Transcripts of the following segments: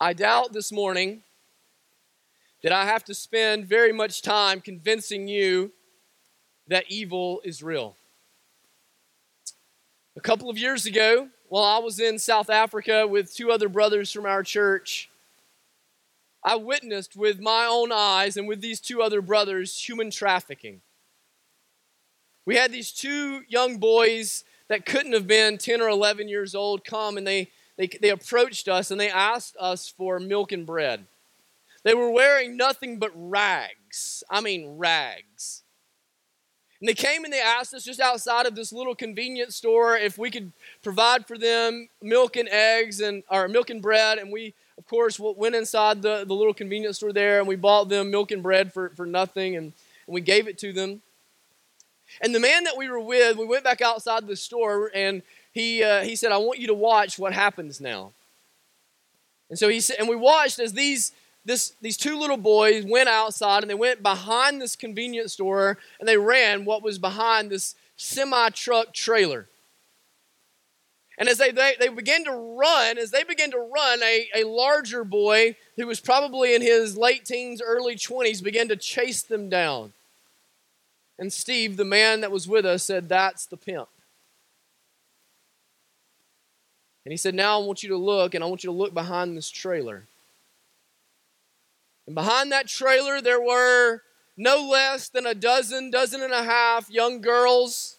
I doubt this morning that I have to spend very much time convincing you that evil is real. A couple of years ago, while I was in South Africa with two other brothers from our church, I witnessed with my own eyes and with these two other brothers human trafficking. We had these two young boys that couldn't have been 10 or 11 years old come and they, they, they approached us and they asked us for milk and bread. They were wearing nothing but rags. I mean, rags. And they came and they asked us just outside of this little convenience store if we could provide for them milk and eggs and or milk and bread. And we, of course, went inside the, the little convenience store there and we bought them milk and bread for, for nothing and, and we gave it to them. And the man that we were with, we went back outside the store and he, uh, he said, I want you to watch what happens now. And so he said, and we watched as these, this, these two little boys went outside and they went behind this convenience store and they ran what was behind this semi truck trailer. And as they, they, they began to run, as they began to run, a, a larger boy who was probably in his late teens, early 20s, began to chase them down. And Steve, the man that was with us, said, That's the pimp. And he said, Now I want you to look, and I want you to look behind this trailer. And behind that trailer, there were no less than a dozen, dozen and a half young girls.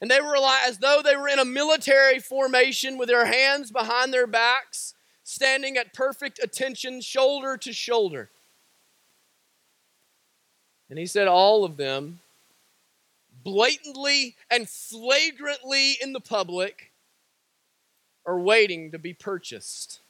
And they were like, as though they were in a military formation with their hands behind their backs, standing at perfect attention, shoulder to shoulder. And he said, all of them, blatantly and flagrantly in the public, are waiting to be purchased.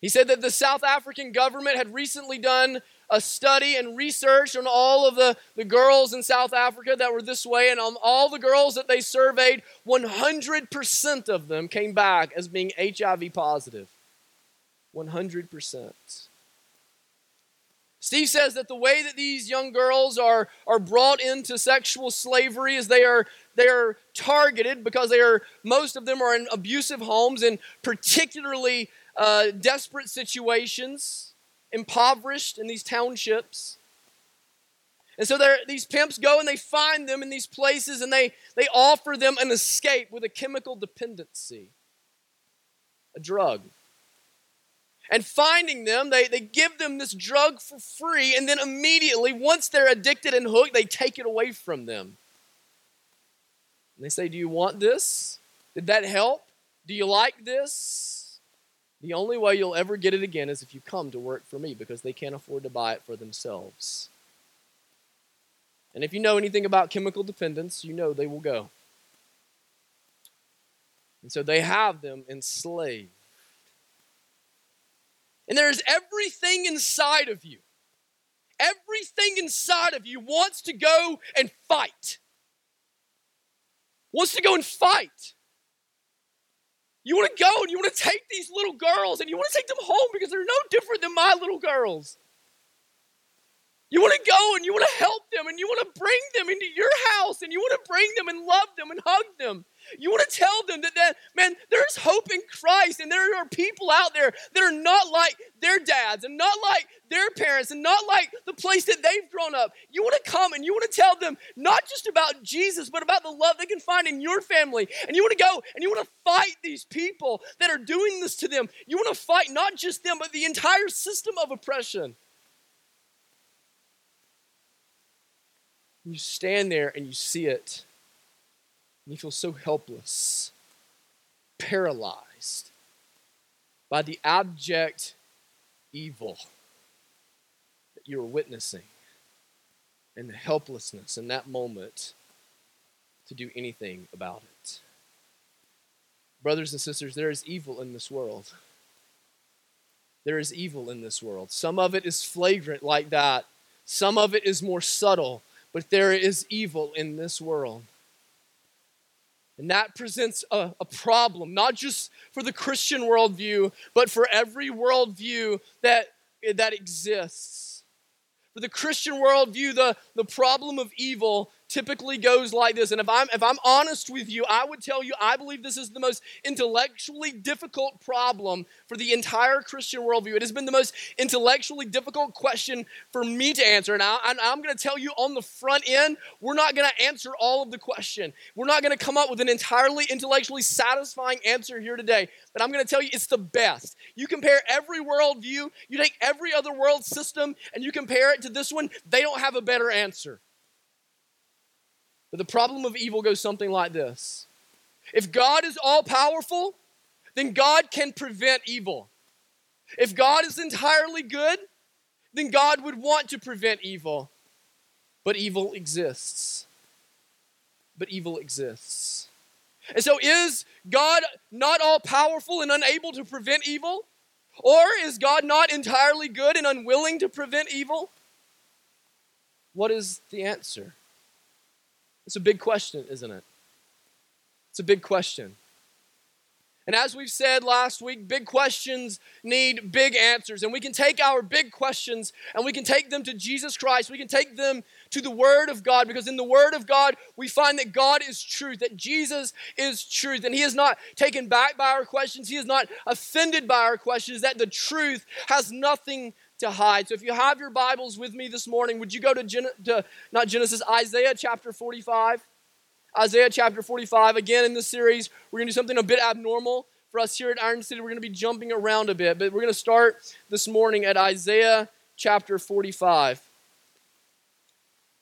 He said that the South African government had recently done a study and research on all of the, the girls in South Africa that were this way, and on all the girls that they surveyed, 100% of them came back as being HIV positive. 100%. Steve says that the way that these young girls are, are brought into sexual slavery is they are, they are targeted because they are, most of them are in abusive homes and particularly uh, desperate situations, impoverished in these townships. And so these pimps go and they find them in these places and they, they offer them an escape with a chemical dependency, a drug. And finding them, they, they give them this drug for free, and then immediately, once they're addicted and hooked, they take it away from them. And they say, Do you want this? Did that help? Do you like this? The only way you'll ever get it again is if you come to work for me because they can't afford to buy it for themselves. And if you know anything about chemical dependence, you know they will go. And so they have them enslaved. And there's everything inside of you. Everything inside of you wants to go and fight. Wants to go and fight. You want to go and you want to take these little girls and you want to take them home because they're no different than my little girls. You want to go and you want to help them and you want to bring them into your house and you want to bring them and love them and hug them. You want to tell them that, that, man, there's hope in Christ, and there are people out there that are not like their dads, and not like their parents, and not like the place that they've grown up. You want to come and you want to tell them not just about Jesus, but about the love they can find in your family. And you want to go and you want to fight these people that are doing this to them. You want to fight not just them, but the entire system of oppression. You stand there and you see it and you feel so helpless, paralyzed by the abject evil that you are witnessing and the helplessness in that moment to do anything about it. Brothers and sisters, there is evil in this world. There is evil in this world. Some of it is flagrant, like that, some of it is more subtle, but there is evil in this world. And that presents a, a, problem, not just for the Christian worldview, but for every worldview that, that exists. For the Christian worldview, the, the problem of evil typically goes like this. And if I'm if I'm honest with you, I would tell you I believe this is the most intellectually difficult problem for the entire Christian worldview. It has been the most intellectually difficult question for me to answer. And I, am going to tell you on the front end, we're not going to answer all of the question. We're not going to come up with an entirely intellectually satisfying answer here today. But I'm going to tell you it's the best. You compare every worldview, you take every other world system, and you compare it to this one, they don't have a better answer. But the problem of evil goes something like this If God is all powerful, then God can prevent evil. If God is entirely good, then God would want to prevent evil. But evil exists. But evil exists. And so, is God not all powerful and unable to prevent evil? Or is God not entirely good and unwilling to prevent evil? What is the answer? It's a big question, isn't it? It's a big question. And as we've said last week, big questions need big answers. And we can take our big questions and we can take them to Jesus Christ. We can take them to the Word of God because in the Word of God, we find that God is truth, that Jesus is truth. And He is not taken back by our questions, He is not offended by our questions, that the truth has nothing to hide. So if you have your Bibles with me this morning, would you go to, Gen- to not Genesis, Isaiah chapter 45? Isaiah chapter 45. Again, in this series, we're going to do something a bit abnormal for us here at Iron City. We're going to be jumping around a bit, but we're going to start this morning at Isaiah chapter 45.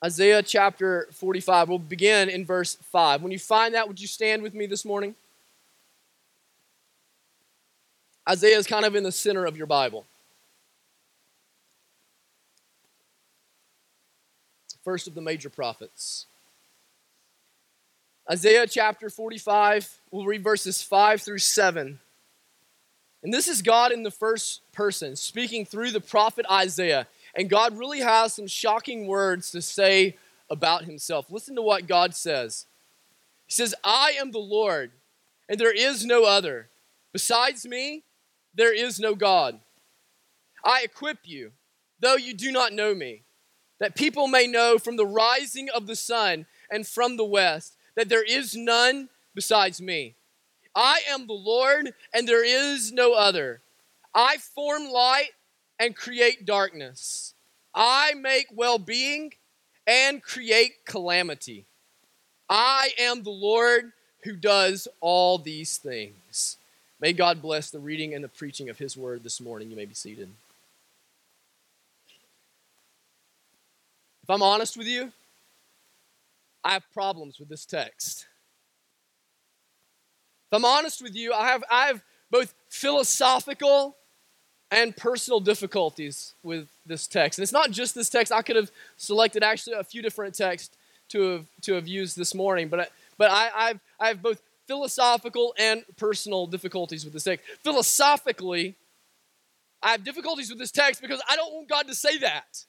Isaiah chapter 45. We'll begin in verse 5. When you find that, would you stand with me this morning? Isaiah is kind of in the center of your Bible. First of the major prophets. Isaiah chapter 45, we'll read verses 5 through 7. And this is God in the first person speaking through the prophet Isaiah. And God really has some shocking words to say about himself. Listen to what God says. He says, I am the Lord, and there is no other. Besides me, there is no God. I equip you, though you do not know me that people may know from the rising of the sun and from the west that there is none besides me. I am the Lord, and there is no other. I form light and create darkness. I make well being and create calamity. I am the Lord who does all these things. May God bless the reading and the preaching of his word this morning. You may be seated. If I'm honest with you, I have problems with this text. If I'm honest with you, I have, I have both philosophical and personal difficulties with this text. And it's not just this text. I could have selected actually a few different texts to have, to have used this morning, but, I, but I, I've, I have both philosophical and personal difficulties with this text. Philosophically, I have difficulties with this text because I don't want God to say that.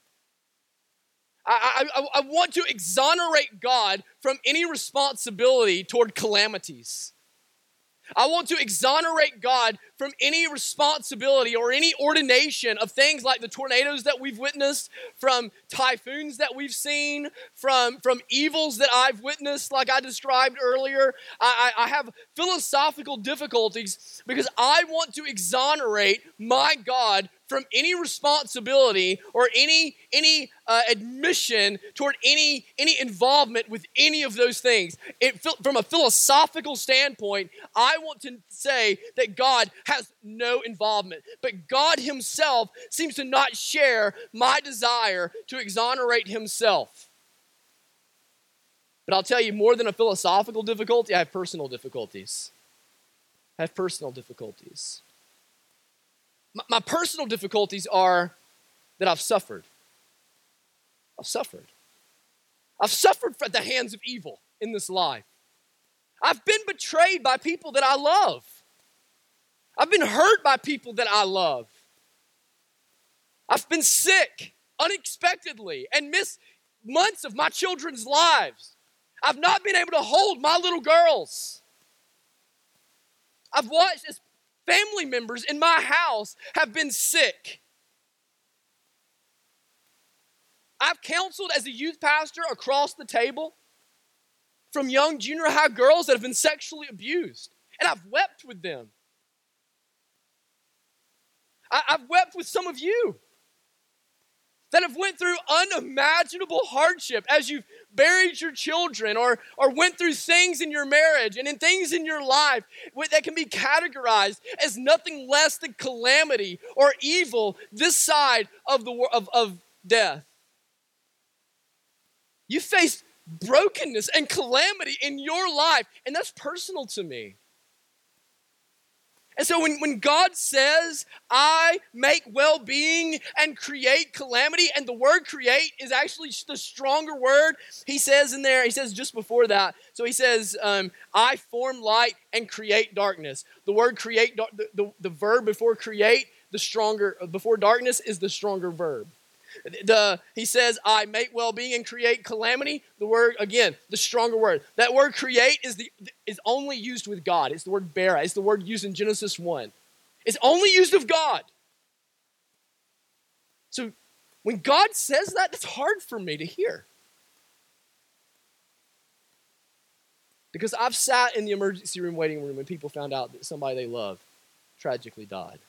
I, I, I want to exonerate God from any responsibility toward calamities. I want to exonerate God from any responsibility or any ordination of things like the tornadoes that we've witnessed, from typhoons that we've seen, from, from evils that I've witnessed, like I described earlier. I, I, I have philosophical difficulties because I want to exonerate my God from any responsibility or any any uh, admission toward any any involvement with any of those things. It, from a philosophical standpoint, I want to say that God has no involvement, but God Himself seems to not share my desire to exonerate Himself. But I'll tell you, more than a philosophical difficulty, I have personal difficulties. I have personal difficulties. My, personal difficulties are that I've suffered. I've suffered. I've suffered at the hands of evil in this life. I've been betrayed by people that I love. I've been hurt by people that I love. I've been sick unexpectedly and missed months of my children's lives. I've not been able to hold my little girls. I've watched as family members in my house have been sick. I've counseled as a youth pastor across the table from young junior high girls that have been sexually abused, and I've wept with them. I, have wept with some of you that have went through unimaginable hardship as you've buried your children or, or went through things in your marriage and in things in your life that can be categorized as nothing less than calamity or evil this side of, the, of, of death. You faced brokenness and calamity in your life, and that's personal to me. And so when, when God says, I make well being and create calamity, and the word create is actually the stronger word, he says in there, he says just before that. So he says, um, I form light and create darkness. The word create, the, the, the verb before create, the stronger, before darkness is the stronger verb. The, he says, I make well being and create calamity. The word, again, the stronger word. That word create is, the, is only used with God. It's the word bara. It's the word used in Genesis 1. It's only used of God. So when God says that, it's hard for me to hear. Because I've sat in the emergency room waiting room when people found out that somebody they love tragically died.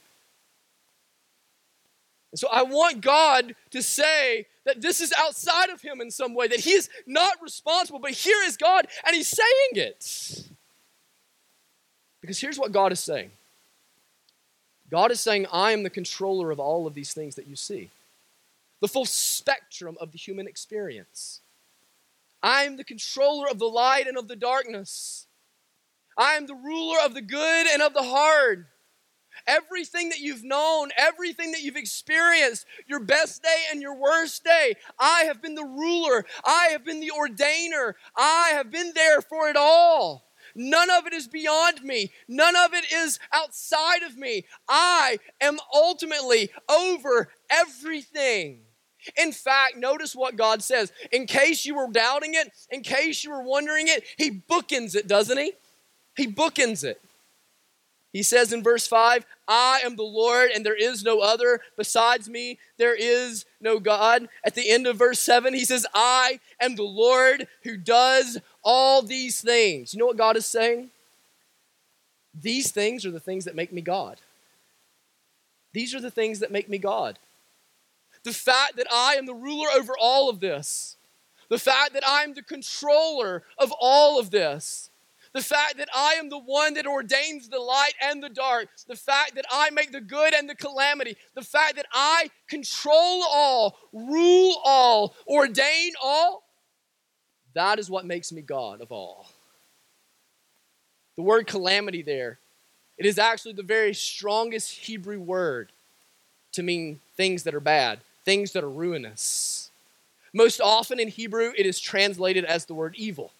And so I want God to say that this is outside of Him in some way, that He is not responsible, but here is God, and He's saying it. Because here's what God is saying God is saying, I am the controller of all of these things that you see, the full spectrum of the human experience. I am the controller of the light and of the darkness. I am the ruler of the good and of the hard. Everything that you've known, everything that you've experienced, your best day and your worst day, I have been the ruler. I have been the ordainer. I have been there for it all. None of it is beyond me. None of it is outside of me. I am ultimately over everything. In fact, notice what God says. In case you were doubting it, in case you were wondering it, He bookends it, doesn't He? He bookends it. He says in verse 5, I am the Lord and there is no other. Besides me, there is no God. At the end of verse 7, he says, I am the Lord who does all these things. You know what God is saying? These things are the things that make me God. These are the things that make me God. The fact that I am the ruler over all of this, the fact that I'm the controller of all of this the fact that I am the one that ordains the light and the dark, the fact that I make the good and the calamity, the fact that I control all, rule all, ordain all, that is what makes me God of all. The word calamity there, it is actually the very strongest Hebrew word to mean things that are bad, things that are ruinous. Most often in Hebrew, it is translated as the word evil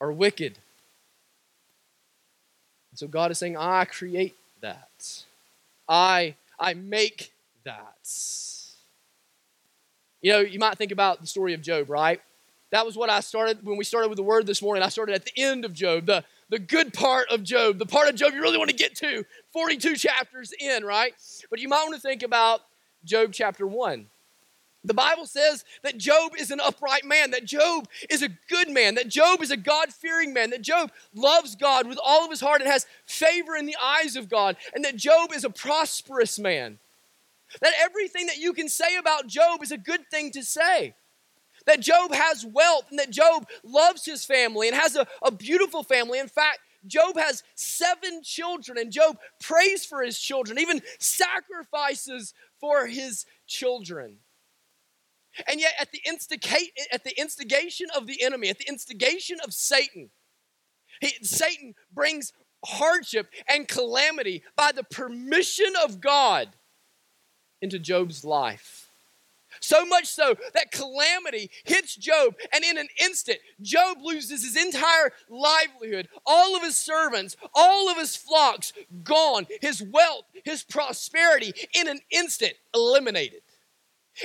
or wicked and so God is saying, I create that. I, I make that. You know, you might think about the story of Job, right? That was what I started when we started with the word this morning. I started at the end of Job, the, the good part of Job, the part of Job you really want to get to, 42 chapters in, right? But you might want to think about Job chapter 1. The Bible says that Job is an upright man, that Job is a good man, that Job is a God fearing man, that Job loves God with all of his heart and has favor in the eyes of God, and that Job is a prosperous man. That everything that you can say about Job is a good thing to say. That Job has wealth and that Job loves his family and has a, a beautiful family. In fact, Job has seven children, and Job prays for his children, even sacrifices for his children. And yet, at the, instigate, at the instigation of the enemy, at the instigation of Satan, he, Satan brings hardship and calamity by the permission of God into Job's life. So much so that calamity hits Job, and in an instant, Job loses his entire livelihood, all of his servants, all of his flocks gone, his wealth, his prosperity, in an instant eliminated.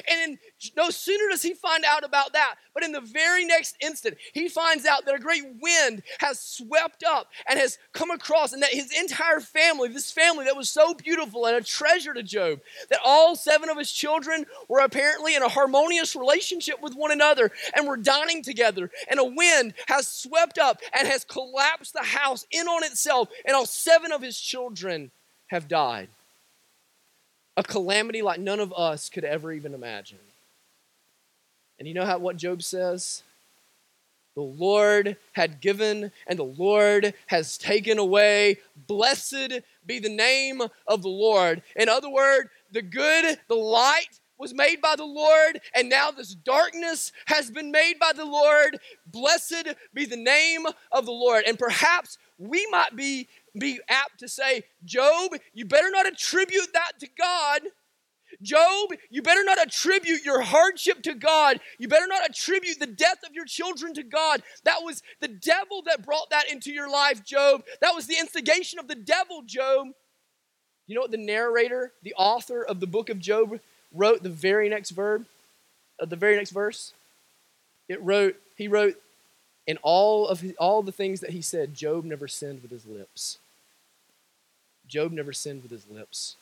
And in, no sooner does he find out about that, but in the very next instant, he finds out that a great wind has swept up and has come across, and that his entire family, this family that was so beautiful and a treasure to Job, that all seven of his children were apparently in a harmonious relationship with one another and were dining together. And a wind has swept up and has collapsed the house in on itself, and all seven of his children have died a calamity like none of us could ever even imagine. And you know how what Job says? The Lord had given and the Lord has taken away. Blessed be the name of the Lord. In other words, the good, the light was made by the Lord, and now this darkness has been made by the Lord. Blessed be the name of the Lord. And perhaps we might be be apt to say, Job, you better not attribute that to God. Job, you better not attribute your hardship to God. You better not attribute the death of your children to God. That was the devil that brought that into your life, Job. That was the instigation of the devil, Job. You know what the narrator, the author of the book of Job, wrote the very next verb, uh, the very next verse? It wrote, he wrote, in all of his, all the things that he said, Job never sinned with his lips. Job never sinned with his lips.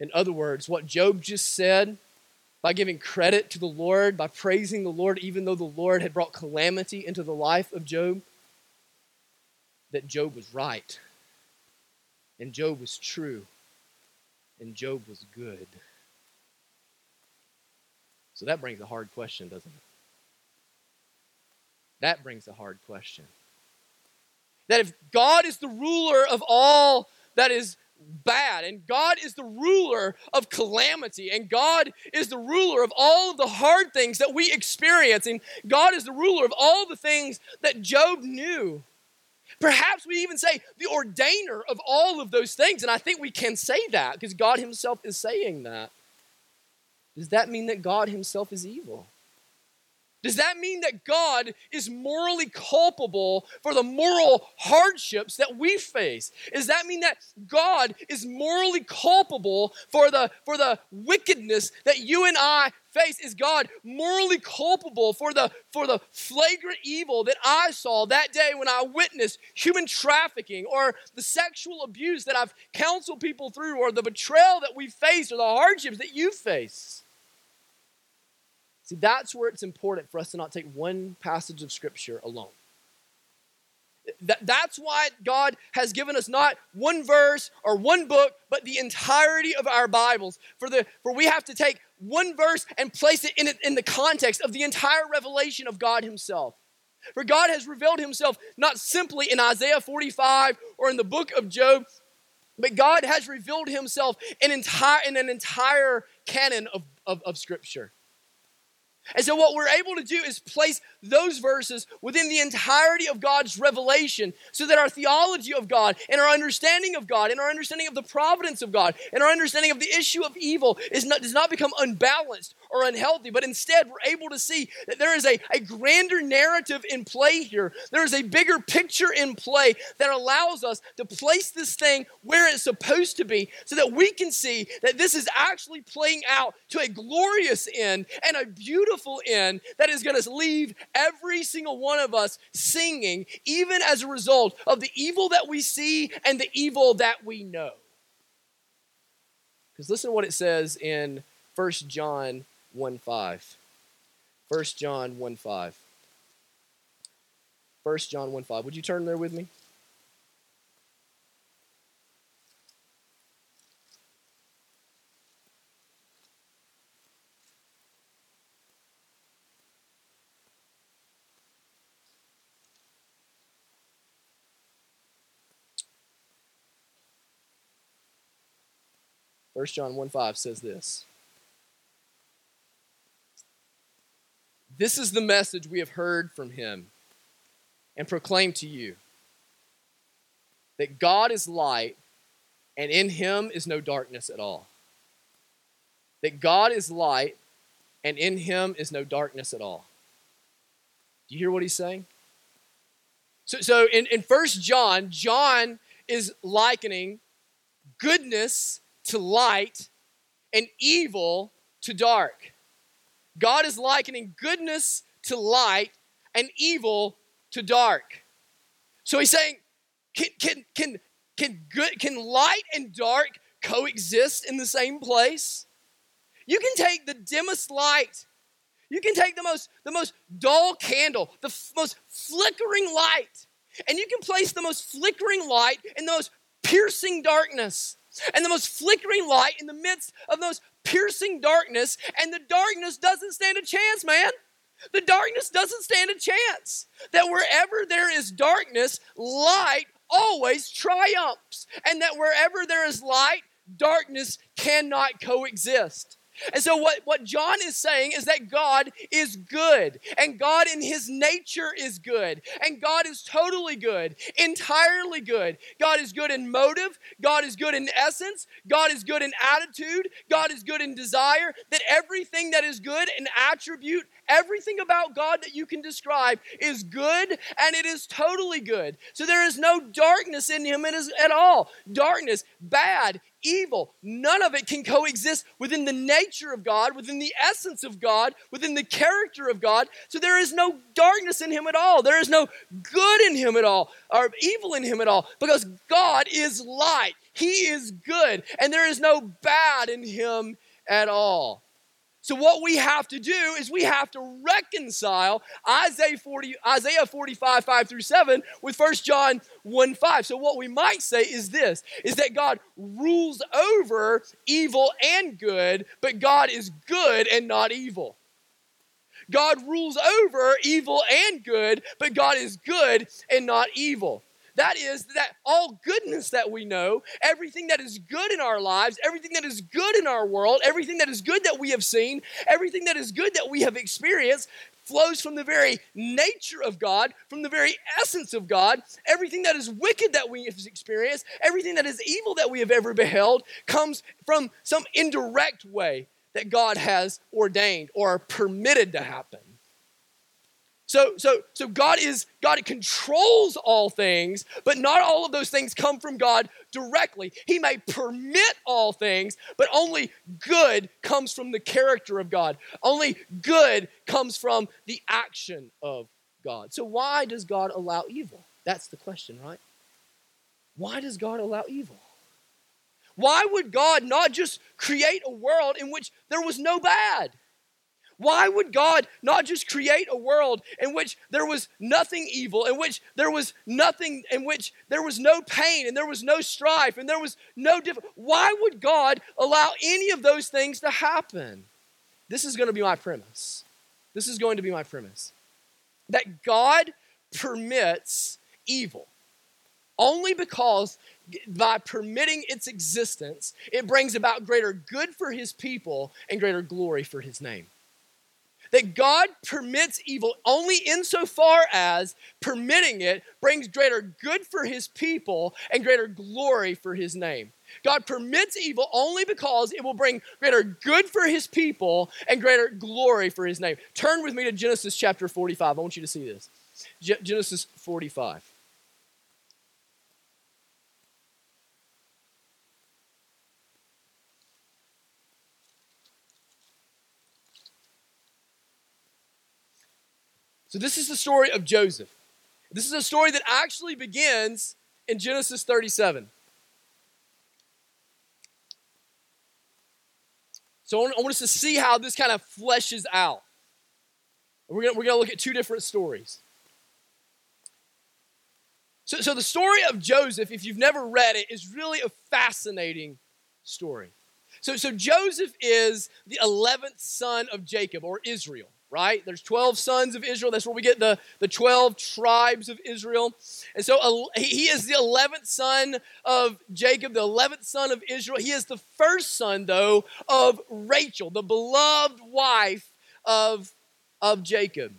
In other words, what Job just said, by giving credit to the Lord, by praising the Lord, even though the Lord had brought calamity into the life of Job, that Job was right, and Job was true, and Job was good. So that brings a hard question, doesn't it? That brings a hard question. That if God is the ruler of all that is bad, and God is the ruler of calamity, and God is the ruler of all of the hard things that we experience, and God is the ruler of all the things that Job knew. Perhaps we even say the ordainer of all of those things, and I think we can say that because God Himself is saying that. Does that mean that God Himself is evil? Does that mean that God is morally culpable for the moral hardships that we face? Does that mean that God is morally culpable for the, for the wickedness that you and I face? Is God morally culpable for the, for the flagrant evil that I saw that day when I witnessed human trafficking or the sexual abuse that I've counseled people through or the betrayal that we face or the hardships that you face? See, that's where it's important for us to not take one passage of Scripture alone. That, that's why God has given us not one verse or one book, but the entirety of our Bibles. For, the, for we have to take one verse and place it in, in the context of the entire revelation of God Himself. For God has revealed Himself not simply in Isaiah 45 or in the book of Job, but God has revealed Himself in, entire, in an entire canon of, of, of Scripture. And so, what we're able to do is place those verses within the entirety of God's revelation so that our theology of God and our understanding of God and our understanding of the providence of God and our understanding of the issue of evil is not, does not become unbalanced or unhealthy, but instead we're able to see that there is a, a grander narrative in play here. There is a bigger picture in play that allows us to place this thing where it's supposed to be so that we can see that this is actually playing out to a glorious end and a beautiful end that is going to leave every single one of us singing, even as a result of the evil that we see and the evil that we know. Because listen to what it says in 1 John 1 5. 1 John 1 5. 1 John 1 5. Would you turn there with me? 1 John 1 5 says this This is the message we have heard from him and proclaim to you that God is light and in him is no darkness at all. That God is light and in him is no darkness at all. Do you hear what he's saying? So, so in, in 1 John, John is likening goodness to light and evil to dark. God is likening goodness to light and evil to dark. So he's saying, can, can, can, can, good, can light and dark coexist in the same place? You can take the dimmest light, you can take the most, the most dull candle, the f- most flickering light, and you can place the most flickering light in the most piercing darkness. And the most flickering light in the midst of the most piercing darkness, and the darkness doesn't stand a chance, man. The darkness doesn't stand a chance. That wherever there is darkness, light always triumphs. And that wherever there is light, darkness cannot coexist. And so, what, what John is saying is that God is good, and God in his nature is good, and God is totally good, entirely good. God is good in motive, God is good in essence, God is good in attitude, God is good in desire, that everything that is good in attribute, everything about God that you can describe is good and it is totally good. So, there is no darkness in him at all. Darkness, bad, evil. None of it can coexist within the nature of God, within the essence of God, within the character of God. So there is no darkness in him at all. There is no good in him at all, or evil in him at all, because God is light. He is good, and there is no bad in him at all. So what we have to do is we have to reconcile Isaiah 40, Isaiah 45, 5 through 7 with 1 John 1, 5. So what we might say is this, is that God rules over evil and good, but God is good and not evil. God rules over evil and good, but God is good and not evil. That is that all goodness that we know, everything that is good in our lives, everything that is good in our world, everything that is good that we have seen, everything that is good that we have experienced flows from the very nature of God, from the very essence of God. Everything that is wicked that we have experienced, everything that is evil that we have ever beheld, comes from some indirect way that God has ordained or permitted to happen. So, so, so God is God controls all things, but not all of those things come from God directly. He may permit all things, but only good comes from the character of God. Only good comes from the action of God. So why does God allow evil? That's the question, right? Why does God allow evil? Why would God not just create a world in which there was no bad? Why would God not just create a world in which there was nothing evil, in which there was nothing, in which there was no pain and there was no strife and there was no difference? Why would God allow any of those things to happen? This is going to be my premise. This is going to be my premise. That God permits evil only because by permitting its existence, it brings about greater good for his people and greater glory for his name that God permits evil only insofar as permitting it brings greater good for his people and greater glory for his name. God permits evil only because it will bring greater good for his people and greater glory for his name. Turn with me to Genesis chapter 45. I want you to see this. Genesis 45. So, this is the story of Joseph. This is a story that actually begins in Genesis 37. So, I want us to see how this kind of fleshes out. We're going we're to look at two different stories. So, so, the story of Joseph, if you've never read it, is really a fascinating story. So, so Joseph is the 11th son of Jacob or Israel right? There's 12 sons of Israel. That's where we get the, the 12 tribes of Israel. And so he is the 11th son of Jacob, the 11th son of Israel. He is the first son, though, of Rachel, the beloved wife of, of Jacob.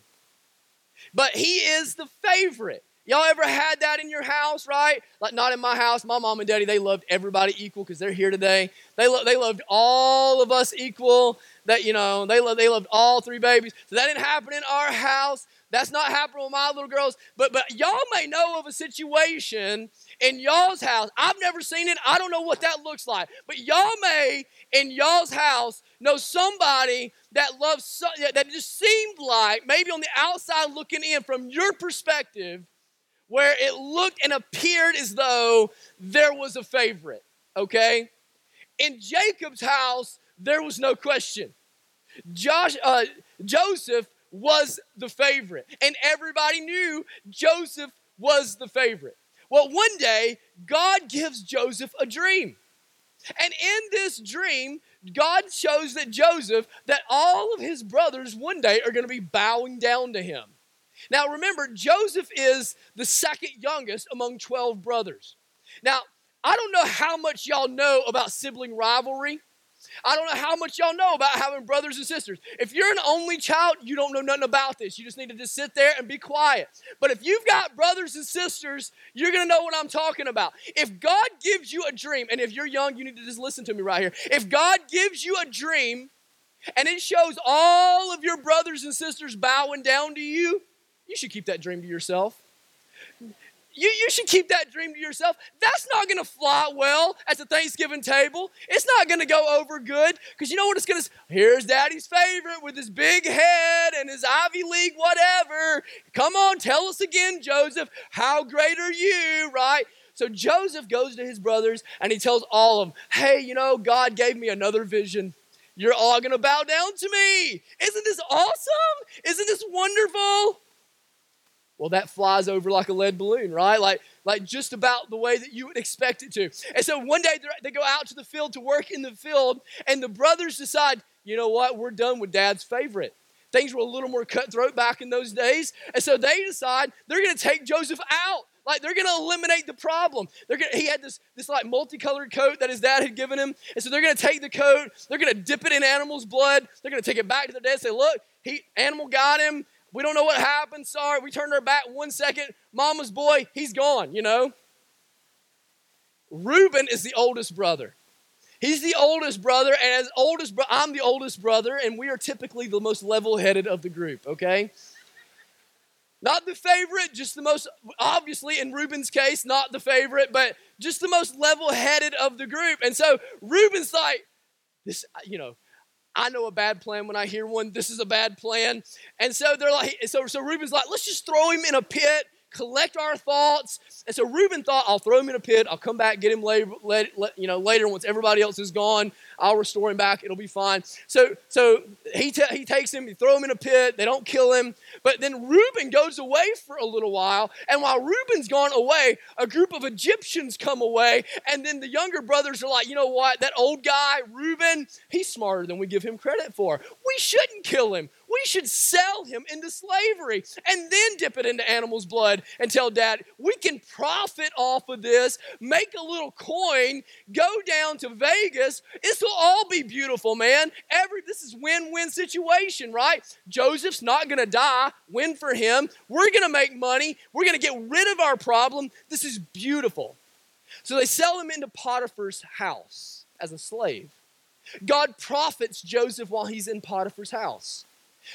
But he is the favorite. Y'all ever had that in your house, right? Like not in my house. My mom and daddy, they loved everybody equal because they're here today. They, lo- they loved all of us equal. That, you know, they, lo- they loved all three babies. So that didn't happen in our house. That's not happening with my little girls. But but y'all may know of a situation in y'all's house. I've never seen it. I don't know what that looks like. But y'all may in y'all's house know somebody that loves that just seemed like maybe on the outside looking in from your perspective where it looked and appeared as though there was a favorite, okay? In Jacob's house, there was no question. Josh, uh, Joseph was the favorite, and everybody knew Joseph was the favorite. Well, one day, God gives Joseph a dream. And in this dream, God shows that Joseph, that all of his brothers one day are going to be bowing down to him. Now remember, Joseph is the second youngest among 12 brothers. Now, I don't know how much y'all know about sibling rivalry. I don't know how much y'all know about having brothers and sisters. If you're an only child, you don't know nothing about this. You just need to just sit there and be quiet. But if you've got brothers and sisters, you're going to know what I'm talking about. If God gives you a dream, and if you're young, you need to just listen to me right here. If God gives you a dream and it shows all of your brothers and sisters bowing down to you, you should keep that dream to yourself. You, you should keep that dream to yourself. That's not going to fly well at the Thanksgiving table. It's not going to go over good because you know what it's going to Here's daddy's favorite with his big head and his Ivy League whatever. Come on, tell us again, Joseph. How great are you, right? So Joseph goes to his brothers and he tells all of them, hey, you know, God gave me another vision. You're all going to bow down to me. Isn't this awesome? Isn't this wonderful? Well, that flies over like a lead balloon, right? Like, like just about the way that you would expect it to. And so one day they go out to the field to work in the field, and the brothers decide, you know what, we're done with dad's favorite. Things were a little more cutthroat back in those days. And so they decide they're going to take Joseph out. Like they're going to eliminate the problem. They're gonna, he had this, this like multicolored coat that his dad had given him. And so they're going to take the coat, they're going to dip it in animal's blood. They're going to take it back to their dad and say, look, he, animal got him. We don't know what happened. Sorry. We turned our back one second. Mama's boy, he's gone, you know. Reuben is the oldest brother. He's the oldest brother, and as oldest bro- I'm the oldest brother, and we are typically the most level-headed of the group, okay? Not the favorite, just the most obviously in Reuben's case, not the favorite, but just the most level-headed of the group. And so Reuben's like, this, you know, I know a bad plan when I hear one. This is a bad plan. And so they're like, so, so Reuben's like, let's just throw him in a pit, collect our thoughts. And so Reuben thought, I'll throw him in a pit. I'll come back, get him later, you know, later once everybody else is gone. I'll restore him back. It'll be fine. So, so he, t- he takes him, he throw him in a pit. They don't kill him. But then Reuben goes away for a little while. And while Reuben's gone away, a group of Egyptians come away. And then the younger brothers are like, you know what? That old guy, Reuben, he's smarter than we give him credit for. We shouldn't kill him. We should sell him into slavery and then dip it into animals' blood and tell dad, we can profit off of this, make a little coin, go down to Vegas. This will all be beautiful, man. Every this is win-win situation, right? Joseph's not to die. Win for him. We're to make money. We're to get rid of our problem. This is beautiful. So they sell him into Potiphar's house as a slave. God profits Joseph while he's in Potiphar's house.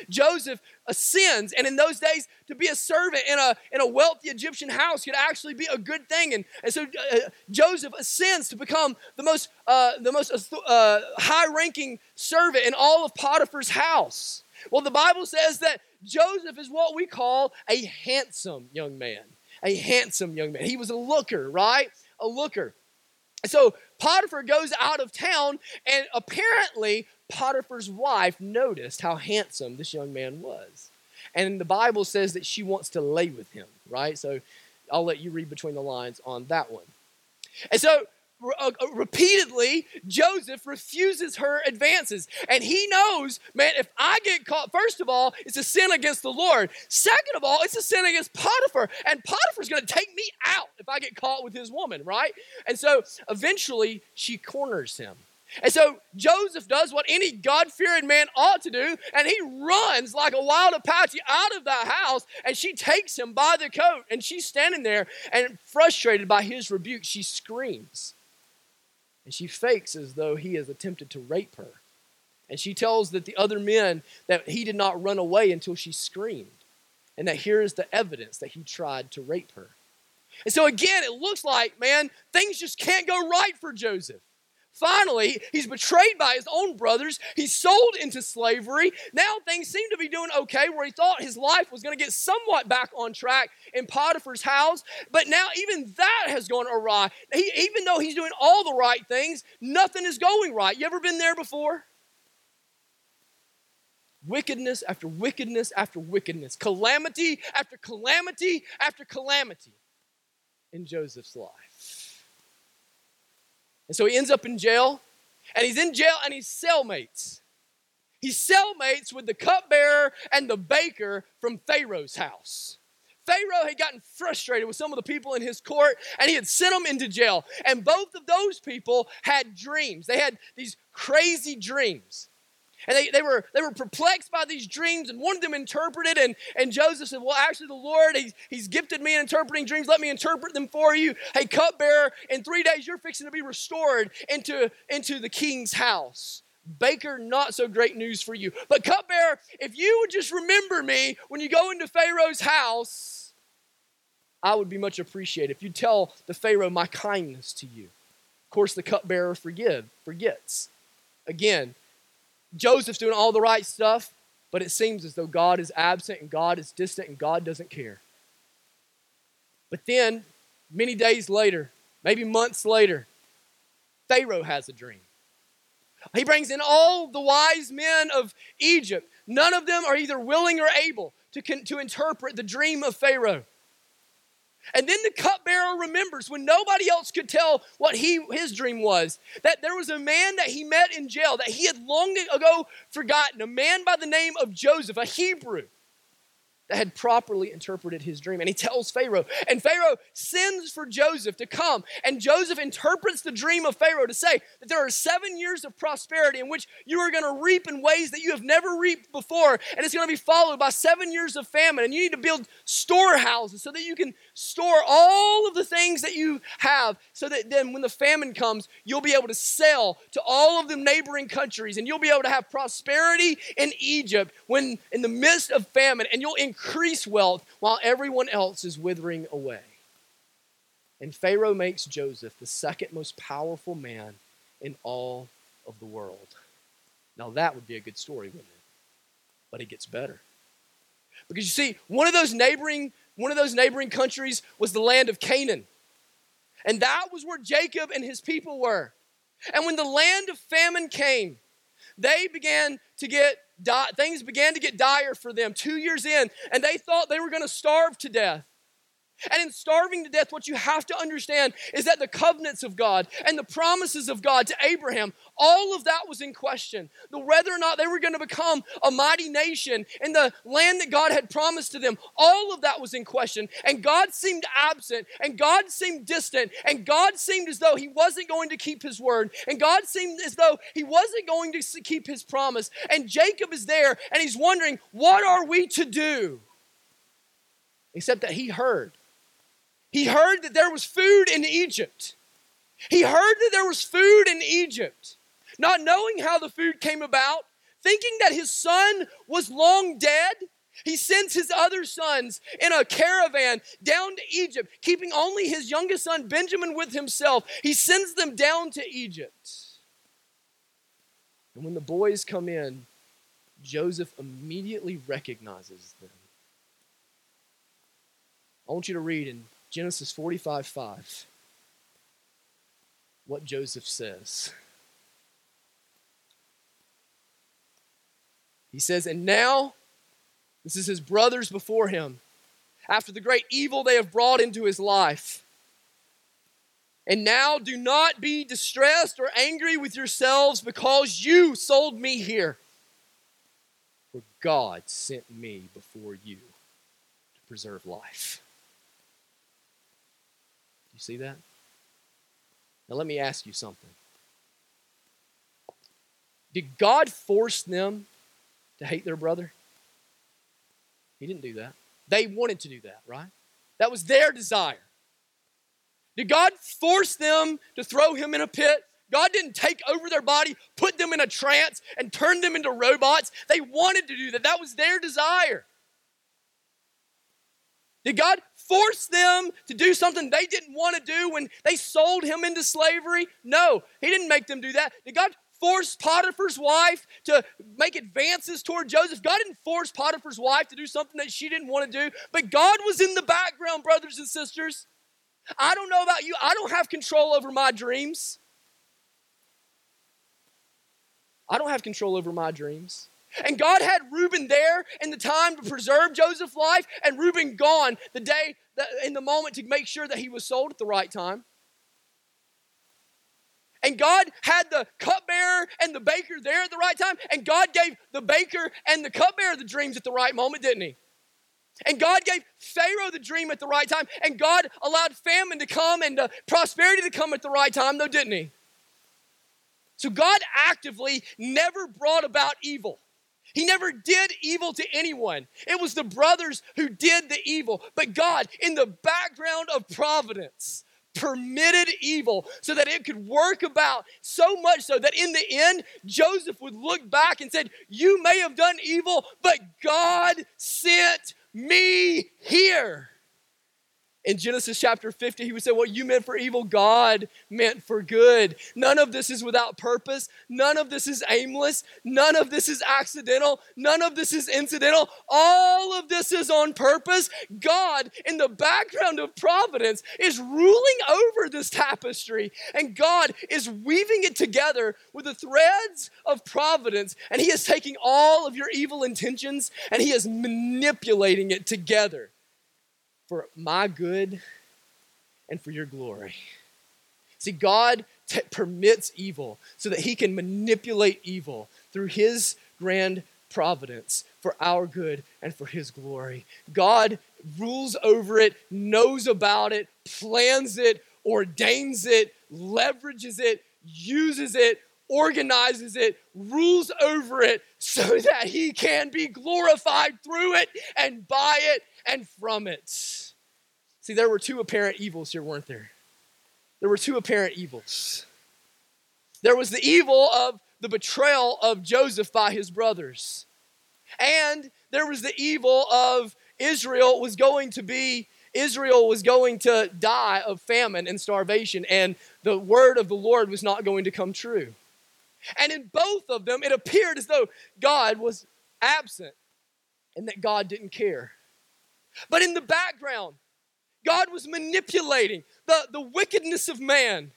Joseph ascends, and in those days, to be a servant in a, in a wealthy Egyptian house could actually be a good thing. And, and so uh, Joseph ascends to become the most, uh, the most uh, high ranking servant in all of Potiphar's house. Well, the Bible says that Joseph is what we call a handsome young man. A handsome young man. He was a looker, right? A looker. So Potiphar goes out of town, and apparently Potiphar's wife noticed how handsome this young man was. And the Bible says that she wants to lay with him, right? So I'll let you read between the lines on that one. And so Uh, uh, repeatedly, Joseph refuses her advances. And he knows, man, if I get caught, first of all, it's a sin against the Lord. Second of all, it's a sin against Potiphar. And Potiphar's going to take me out if I get caught with his woman, right? And so eventually, she corners him. And so Joseph does what any God fearing man ought to do, and he runs like a wild Apache out of the house, and she takes him by the coat, and she's standing there, and frustrated by his rebuke, she screams. And she fakes as though he has attempted to rape her. And she tells that the other men that he did not run away until she screamed. and that here is the evidence that he tried to rape her. And so again, it looks like, man, things just can't go right for Joseph. Finally, he's betrayed by his own brothers. He's sold into slavery. Now things seem to be doing okay, where he thought his life was going to get somewhat back on track in Potiphar's house. But now even that has gone awry. He, even though he's doing all the right things, nothing is going right. You ever been there before? Wickedness after wickedness after wickedness, calamity after calamity after calamity in Joseph's life. And so he ends up in jail, and he's in jail and he's cellmates. He's cellmates with the cupbearer and the baker from Pharaoh's house. Pharaoh had gotten frustrated with some of the people in his court and he had sent them into jail. And both of those people had dreams. They had these crazy dreams. And they, they, were, they were perplexed by these dreams and wanted them interpreted. And, and Joseph said, Well, actually, the Lord, he's, he's gifted me in interpreting dreams. Let me interpret them for you. Hey, cupbearer, in three days, you're fixing to be restored into, into the king's house. Baker, not so great news for you. But, cupbearer, if you would just remember me when you go into Pharaoh's house, I would be much appreciated if you tell the Pharaoh my kindness to you. Of course, the cupbearer forgive, forgets. Again, Joseph's doing all the right stuff, but it seems as though God is absent and God is distant and God doesn't care. But then, many days later, maybe months later, Pharaoh has a dream. He brings in all the wise men of Egypt. None of them are either willing or able to, to interpret the dream of Pharaoh. And then the cupbearer remembers when nobody else could tell what he, his dream was that there was a man that he met in jail that he had long ago forgotten, a man by the name of Joseph, a Hebrew that had properly interpreted his dream. And he tells Pharaoh, and Pharaoh sends for Joseph to come. And Joseph interprets the dream of Pharaoh to say that there are seven years of prosperity in which you are going to reap in ways that you have never reaped before. And it's going to be followed by seven years of famine. And you need to build storehouses so that you can store all of the things that you have so that then when the famine comes, you'll be able to sell to all of the neighboring countries and you'll be able to have prosperity in Egypt when in the midst of famine and you'll increase increase wealth while everyone else is withering away. And Pharaoh makes Joseph the second most powerful man in all of the world. Now, that would be a good story, wouldn't it? But it gets better. Because you see, one of those neighboring one of those neighboring countries was the land of Canaan. And that was where Jacob and his people were. And when the land of famine came, they began to get di- things began to get dire for them two years in, and they thought they were going to starve to death. And in starving to death, what you have to understand is that the covenants of God and the promises of God to Abraham, all of that was in question. The whether or not they were going to become a mighty nation in the land that God had promised to them, all of that was in question. And God seemed absent, and God seemed distant, and God seemed as though He wasn't going to keep His word, and God seemed as though He wasn't going to keep His promise. And Jacob is there, and he's wondering, what are we to do? Except that he heard he heard that there was food in Egypt. He heard that there was food in Egypt. Not knowing how the food came about, thinking that his son was long dead, he sends his other sons in a caravan down to Egypt, keeping only his youngest son Benjamin with himself. He sends them down to Egypt. And when the boys come in, Joseph immediately recognizes them. I want you to read in Genesis 45 5. What Joseph says. He says, And now, this is his brothers before him, after the great evil they have brought into his life. And now do not be distressed or angry with yourselves because you sold me here. For God sent me before you to preserve life. You see that? Now, let me ask you something. Did God force them to hate their brother? He didn't do that. They wanted to do that, right? That was their desire. Did God force them to throw him in a pit? God didn't take over their body, put them in a trance, and turn them into robots. They wanted to do that. That was their desire. Did God force them to do something they didn't want to do when they sold him into slavery? No, he didn't make them do that. Did God force Potiphar's wife to make advances toward Joseph? God didn't force Potiphar's wife to do something that she didn't want to do, but God was in the background, brothers and sisters. I don't know about you, I don't have control over my dreams. I don't have control over my dreams. And God had Reuben there in the time to preserve Joseph's life, and Reuben gone the day, in the moment to make sure that he was sold at the right time. And God had the cupbearer and the baker there at the right time, and God gave the baker and the cupbearer the dreams at the right moment, didn't he? And God gave Pharaoh the dream at the right time, and God allowed famine to come and uh, prosperity to come at the right time, though, didn't he? So God actively never brought about evil. He never did evil to anyone. It was the brothers who did the evil. But God, in the background of providence, permitted evil so that it could work about so much so that in the end Joseph would look back and said you may have done evil but God sent me here in Genesis chapter 50, he would say, What you meant for evil, God meant for good. None of this is without purpose. None of this is aimless. None of this is accidental. None of this is incidental. All of this is on purpose. God, in the background of providence, is ruling over this tapestry, and God is weaving it together with the threads of providence, and He is taking all of your evil intentions and He is manipulating it together for my good and for your glory. See, God t- permits evil so that he can manipulate evil through his grand providence for our good and for his glory. God rules over it, knows about it, plans it, ordains it, leverages it, uses it, organizes it, rules over it so that he can be glorified through it and by it and from it. See, there were two apparent evils here, weren't there? There were two apparent evils. There was the evil of the betrayal of Joseph by his brothers. And there was the evil of Israel was going to be Israel was going to die of famine and starvation and the word of the Lord was not going to come true. And in both of them it appeared as though God was absent and that God didn't care. But in the background, God was manipulating the, the wickedness of man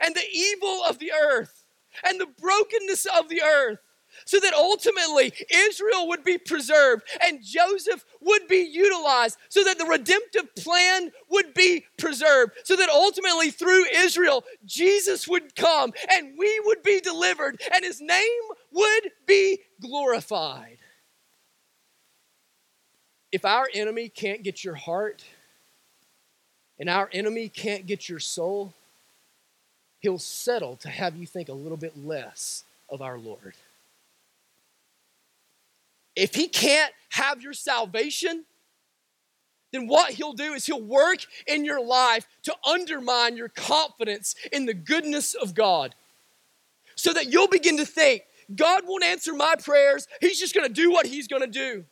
and the evil of the earth and the brokenness of the earth so that ultimately Israel would be preserved and Joseph would be utilized, so that the redemptive plan would be preserved, so that ultimately through Israel, Jesus would come and we would be delivered and his name would be glorified. If our enemy can't get your heart and our enemy can't get your soul, he'll settle to have you think a little bit less of our Lord. If he can't have your salvation, then what he'll do is he'll work in your life to undermine your confidence in the goodness of God. So that you'll begin to think, God won't answer my prayers. He's just gonna do what he's gonna do.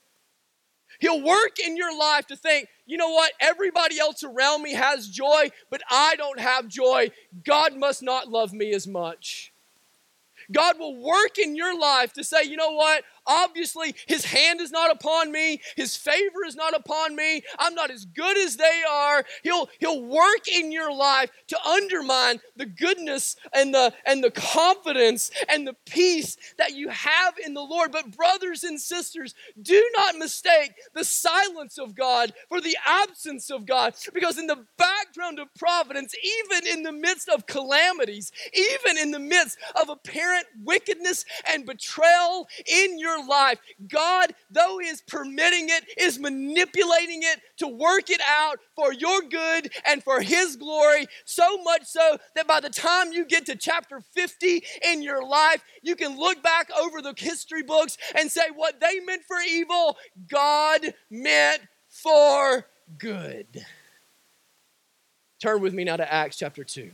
He'll work in your life to think, you know what? Everybody else around me has joy, but I don't have joy. God must not love me as much. God will work in your life to say, you know what? Obviously, his hand is not upon me. His favor is not upon me. I'm not as good as they are. He'll, he'll work in your life to undermine the goodness and the, and the confidence and the peace that you have in the Lord. But, brothers and sisters, do not mistake the silence of God for the absence of God. Because in the background of providence, even in the midst of calamities, even in the midst of apparent wickedness and betrayal in your your life, God, though He is permitting it, is manipulating it to work it out for your good and for His glory. So much so that by the time you get to chapter 50 in your life, you can look back over the history books and say, what they meant for evil, God meant for good. Turn with me now to Acts chapter 2.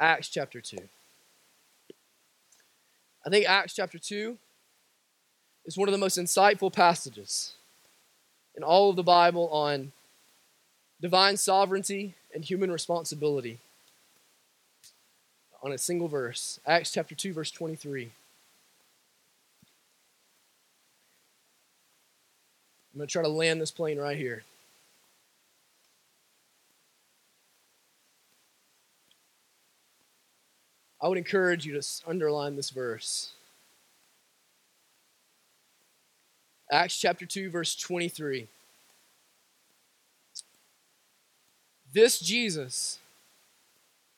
Acts chapter 2. I think Acts chapter 2 is one of the most insightful passages in all of the Bible on divine sovereignty and human responsibility on a single verse Acts chapter 2, verse 23. I'm going to try to land this plane right here. I would encourage you to underline this verse. Acts chapter 2, verse 23. This Jesus,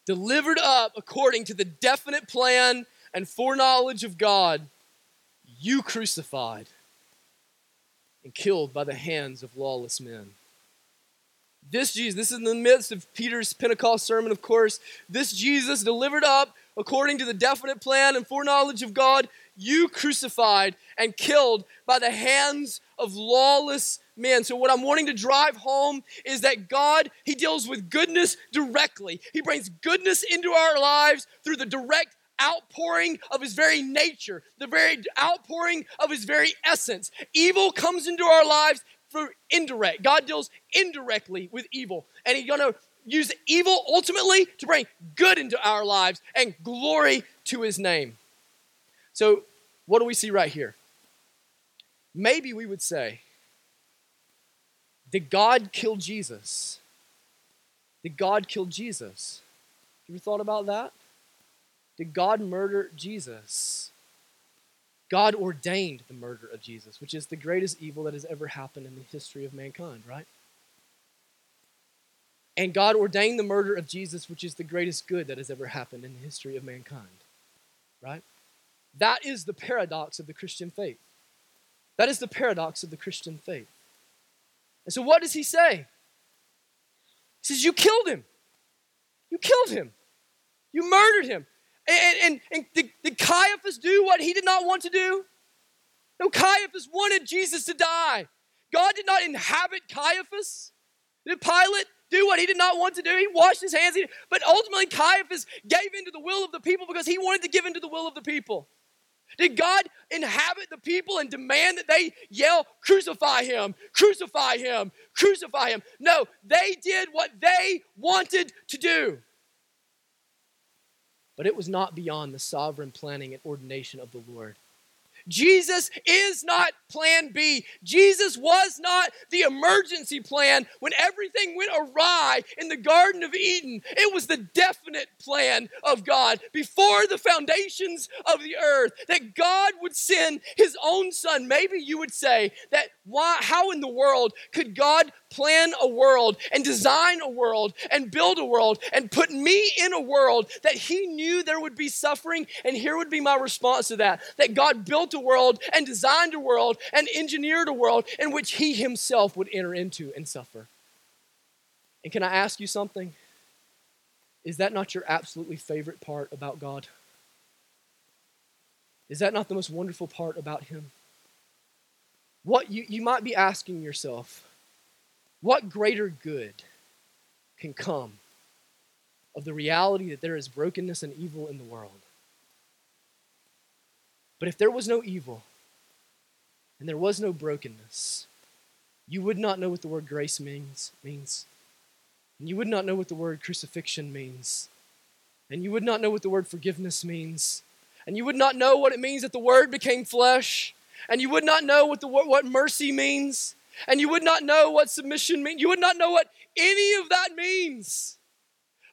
delivered up according to the definite plan and foreknowledge of God, you crucified and killed by the hands of lawless men. This Jesus, this is in the midst of Peter's Pentecost sermon, of course. This Jesus delivered up according to the definite plan and foreknowledge of God, you crucified and killed by the hands of lawless men. So, what I'm wanting to drive home is that God, He deals with goodness directly. He brings goodness into our lives through the direct outpouring of his very nature, the very outpouring of his very essence. Evil comes into our lives through indirect. God deals indirectly with evil, and he's going to use evil ultimately to bring good into our lives and glory to his name. So, what do we see right here? Maybe we would say, Did God kill Jesus? Did God kill Jesus? You ever thought about that? Did God murder Jesus? God ordained the murder of Jesus, which is the greatest evil that has ever happened in the history of mankind, right? And God ordained the murder of Jesus, which is the greatest good that has ever happened in the history of mankind, right? That is the paradox of the Christian faith. That is the paradox of the Christian faith. And so, what does he say? He says, You killed him. You killed him. You murdered him. And, and, and did, did Caiaphas do what he did not want to do? No, Caiaphas wanted Jesus to die. God did not inhabit Caiaphas. Did Pilate do what he did not want to do? He washed his hands. But ultimately, Caiaphas gave into the will of the people because he wanted to give into the will of the people. Did God inhabit the people and demand that they yell, Crucify him, crucify him, crucify him? No, they did what they wanted to do. But it was not beyond the sovereign planning and ordination of the Lord. Jesus is not plan B. Jesus was not the emergency plan when everything went awry in the Garden of Eden. It was the definite plan of God before the foundations of the earth that God would send his own son. Maybe you would say that why how in the world could God plan a world and design a world and build a world and put me in a world that he knew there would be suffering and here would be my response to that that God built a world and designed a world and engineered a world in which he himself would enter into and suffer. And can I ask you something? Is that not your absolutely favorite part about God? Is that not the most wonderful part about him? What you, you might be asking yourself, what greater good can come of the reality that there is brokenness and evil in the world? But if there was no evil and there was no brokenness, you would not know what the word grace means means. And you would not know what the word crucifixion means. And you would not know what the word forgiveness means. And you would not know what it means that the word became flesh. And you would not know what the what mercy means. And you would not know what submission means. You would not know what any of that means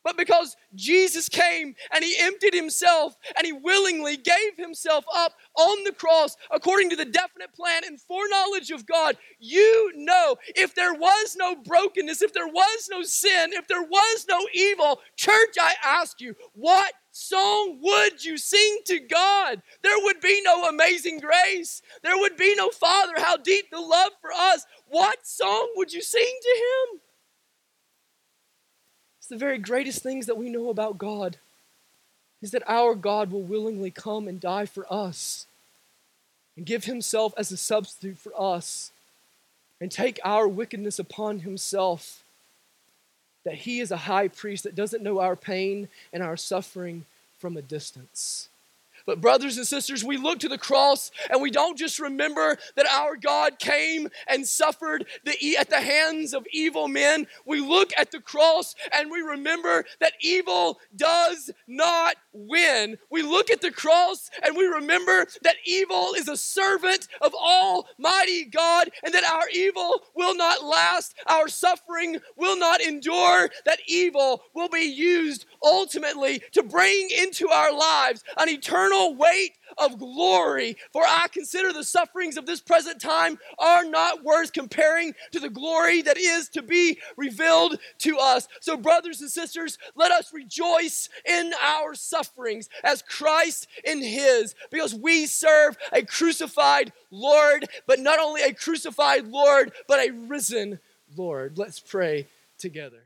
but because Jesus came and he emptied himself and he willingly gave himself up on the cross according to the definite plan and foreknowledge of God, you know if there was no brokenness, if there was no sin, if there was no evil, church, I ask you, what song would you sing to God? There would be no amazing grace. There would be no Father, how deep the love for us. What song would you sing to Him? It's the very greatest things that we know about God is that our God will willingly come and die for us and give himself as a substitute for us and take our wickedness upon himself. That he is a high priest that doesn't know our pain and our suffering from a distance. But, brothers and sisters, we look to the cross and we don't just remember that our God came and suffered the, at the hands of evil men. We look at the cross and we remember that evil does not win. We look at the cross and we remember that evil is a servant of Almighty God and that our evil will not last, our suffering will not endure, that evil will be used ultimately to bring into our lives an eternal weight of glory. For I consider the sufferings of this present time are not worth comparing to the glory that is to be revealed to us. So, brothers and sisters, let us rejoice in our sufferings as Christ in his, because we serve a crucified Lord, but not only a crucified Lord, but a risen Lord. Let's pray together.